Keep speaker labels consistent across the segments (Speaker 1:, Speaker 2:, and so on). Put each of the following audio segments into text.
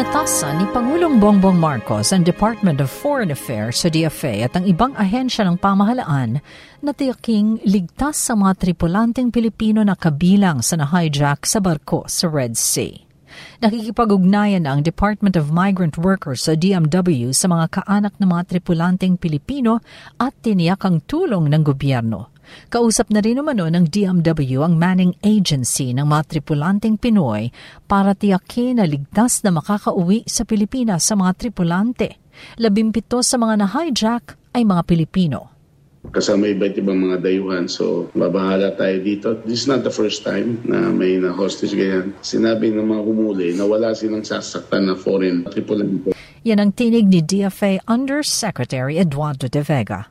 Speaker 1: Inatasan ni Pangulong Bongbong Marcos ang Department of Foreign Affairs sa DFA at ang ibang ahensya ng pamahalaan na tiyaking ligtas sa mga tripulanteng Pilipino na kabilang sa na-hijack sa barko sa Red Sea. Nakikipag-ugnayan ang Department of Migrant Workers sa DMW sa mga kaanak ng mga tripulanteng Pilipino at tiniyak ang tulong ng gobyerno Kausap na rin umano ng DMW ang manning agency ng mga tripulanteng Pinoy para tiyakin na ligtas na makakauwi sa Pilipinas sa mga tripulante. Labimpito sa mga na-hijack ay mga Pilipino
Speaker 2: kasama iba't ibang mga dayuhan. So, babahala tayo dito. This is not the first time na may na-hostage ganyan. Sinabi ng mga kumuli na wala silang sasaktan na foreign tripulante.
Speaker 1: Yan ang tinig ni DFA Undersecretary Eduardo de Vega.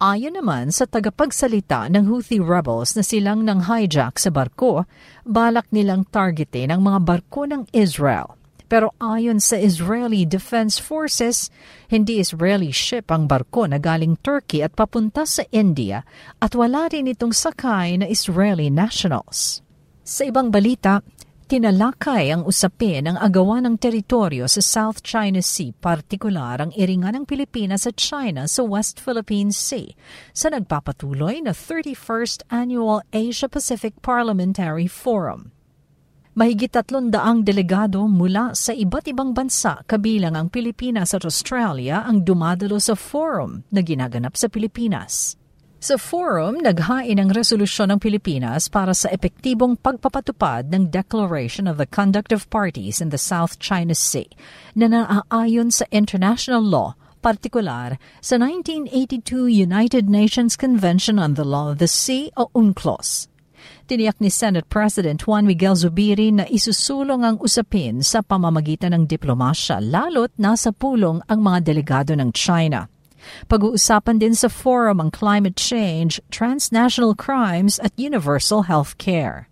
Speaker 1: Ayon naman sa tagapagsalita ng Houthi rebels na silang nang hijack sa barko, balak nilang targetin ang mga barko ng Israel. Pero ayon sa Israeli Defense Forces, hindi Israeli ship ang barko na galing Turkey at papunta sa India at wala rin itong sakay na Israeli nationals. Sa ibang balita, Tinalakay ang usapin ng agawan ng teritoryo sa South China Sea, partikular ang iringan ng Pilipinas sa China sa West Philippine Sea, sa nagpapatuloy na 31st Annual Asia-Pacific Parliamentary Forum. Mahigit tatlong daang delegado mula sa iba't ibang bansa kabilang ang Pilipinas at Australia ang dumadalo sa forum na ginaganap sa Pilipinas. Sa forum, naghain ang resolusyon ng Pilipinas para sa epektibong pagpapatupad ng Declaration of the Conduct of Parties in the South China Sea na naaayon sa international law, partikular sa 1982 United Nations Convention on the Law of the Sea o UNCLOS. Tiniyak ni Senate President Juan Miguel Zubiri na isusulong ang usapin sa pamamagitan ng diplomasya lalo't nasa pulong ang mga delegado ng China. Pag-uusapan din sa forum ang climate change, transnational crimes at universal health care.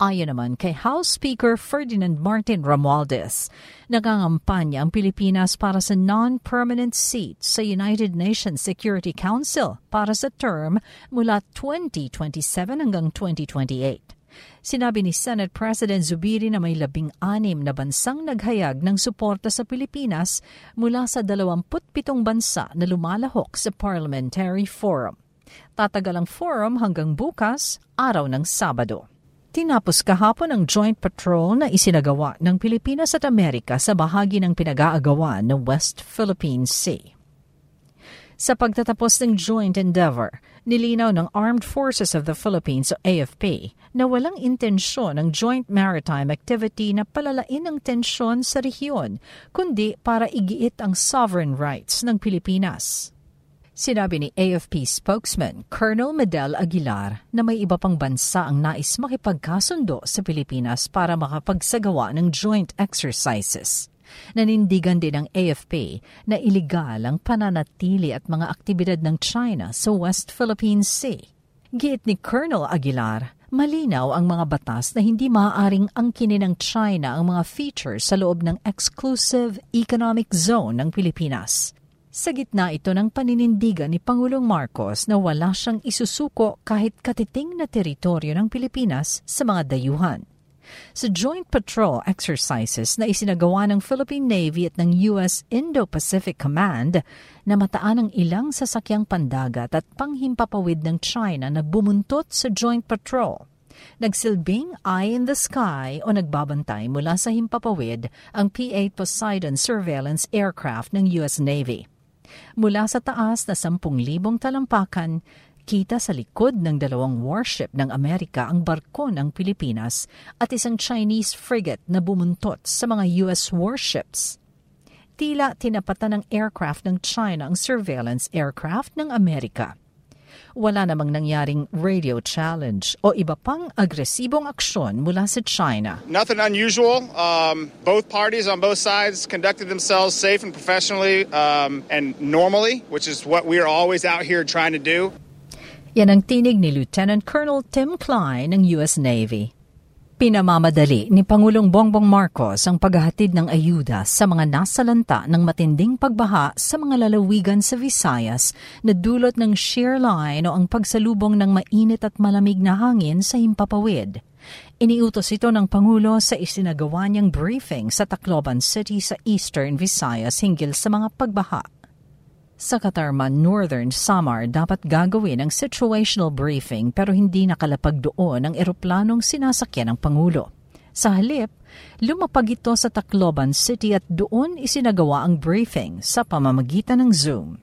Speaker 1: Ayon naman kay House Speaker Ferdinand Martin Romualdez, nagangampanya ang Pilipinas para sa non-permanent seat sa United Nations Security Council para sa term mula 2027 hanggang 2028. Sinabi ni Senate President Zubiri na may labing-anim na bansang naghayag ng suporta sa Pilipinas mula sa 27 bansa na lumalahok sa Parliamentary Forum. Tatagal ang forum hanggang bukas, araw ng Sabado. Tinapos kahapon ang joint patrol na isinagawa ng Pilipinas at Amerika sa bahagi ng pinag-aagawan ng West Philippine Sea. Sa pagtatapos ng joint endeavor, nilinaw ng Armed Forces of the Philippines o AFP na walang intensyon ng joint maritime activity na palalain ang tensyon sa rehiyon, kundi para igiit ang sovereign rights ng Pilipinas. Sinabi ni AFP spokesman Colonel Medel Aguilar na may iba pang bansa ang nais makipagkasundo sa Pilipinas para makapagsagawa ng joint exercises. Nanindigan din ng AFP na iligal ang pananatili at mga aktibidad ng China sa West Philippine Sea. Giit ni Colonel Aguilar, malinaw ang mga batas na hindi maaaring angkinin ng China ang mga features sa loob ng exclusive economic zone ng Pilipinas. Sa gitna ito ng paninindigan ni Pangulong Marcos na wala siyang isusuko kahit katiting na teritoryo ng Pilipinas sa mga dayuhan sa joint patrol exercises na isinagawa ng Philippine Navy at ng U.S. Indo-Pacific Command na mataan ang ilang sasakyang pandagat at panghimpapawid ng China na bumuntot sa joint patrol. Nagsilbing eye in the sky o nagbabantay mula sa himpapawid ang P-8 Poseidon surveillance aircraft ng U.S. Navy. Mula sa taas na 10,000 talampakan, Kita sa likod ng dalawang warship ng Amerika ang barko ng Pilipinas at isang Chinese frigate na bumuntot sa mga U.S. warships. Tila tinapatan ng aircraft ng China ang surveillance aircraft ng Amerika. Wala namang nangyaring radio challenge o iba pang agresibong aksyon mula sa China.
Speaker 3: Nothing unusual. Um, both parties on both sides conducted themselves safe and professionally um, and normally, which is what we are always out here trying to do.
Speaker 1: Yan ang tinig ni Lieutenant Colonel Tim Klein ng U.S. Navy. Pinamamadali ni Pangulong Bongbong Marcos ang paghahatid ng ayuda sa mga nasalanta ng matinding pagbaha sa mga lalawigan sa Visayas na dulot ng shear line o ang pagsalubong ng mainit at malamig na hangin sa himpapawid. Iniutos ito ng Pangulo sa isinagawa niyang briefing sa Tacloban City sa Eastern Visayas hinggil sa mga pagbaha. Sa Katarman, Northern Samar dapat gagawin ang situational briefing pero hindi nakalapag doon ang eroplanong sinasakyan ng Pangulo. Sa halip, lumapag ito sa Tacloban City at doon isinagawa ang briefing sa pamamagitan ng Zoom.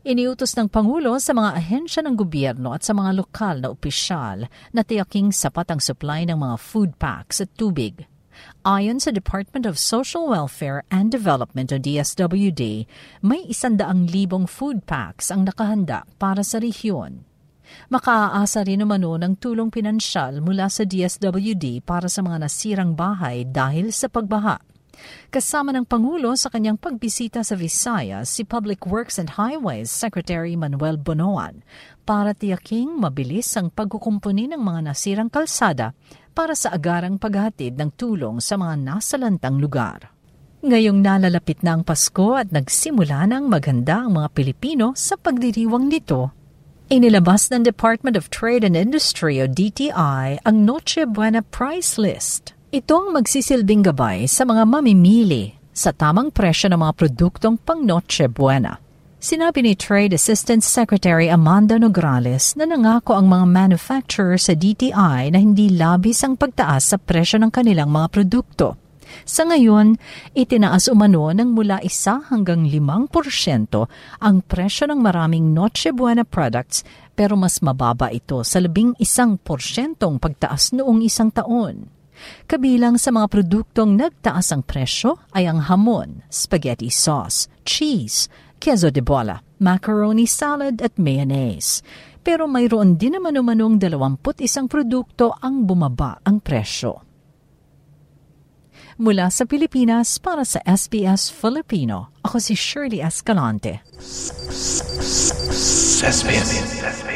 Speaker 1: Iniutos ng Pangulo sa mga ahensya ng gobyerno at sa mga lokal na opisyal na tiyaking sapat ang supply ng mga food packs at tubig. Ayon sa Department of Social Welfare and Development o DSWD, may isandaang libong food packs ang nakahanda para sa rehiyon. Makaaasa rin naman ng tulong pinansyal mula sa DSWD para sa mga nasirang bahay dahil sa pagbaha. Kasama ng Pangulo sa kanyang pagbisita sa Visayas si Public Works and Highways Secretary Manuel Bonoan para tiyaking mabilis ang pagkukumpuni ng mga nasirang kalsada para sa agarang paghatid ng tulong sa mga nasalantang lugar. Ngayong nalalapit na ang Pasko at nagsimula ng maganda ang mga Pilipino sa pagdiriwang nito, inilabas ng Department of Trade and Industry o DTI ang Noche Buena Price List. Ito ang magsisilbing gabay sa mga mamimili sa tamang presyo ng mga produktong pang Noche Buena. Sinabi ni Trade Assistant Secretary Amanda Nograles na nangako ang mga manufacturer sa DTI na hindi labis ang pagtaas sa presyo ng kanilang mga produkto. Sa ngayon, itinaas umano ng mula isa hanggang 5% ang presyo ng maraming Noche Buena products pero mas mababa ito sa labing isang porsyentong pagtaas noong isang taon. Kabilang sa mga produktong nagtaas ang presyo ay ang hamon, spaghetti sauce, cheese, queso de bola, macaroni salad at mayonnaise. Pero mayroon din naman umanong 21 produkto ang bumaba ang presyo. Mula sa Pilipinas para sa SBS Filipino, ako si Shirley Escalante. SBS.
Speaker 4: I-like,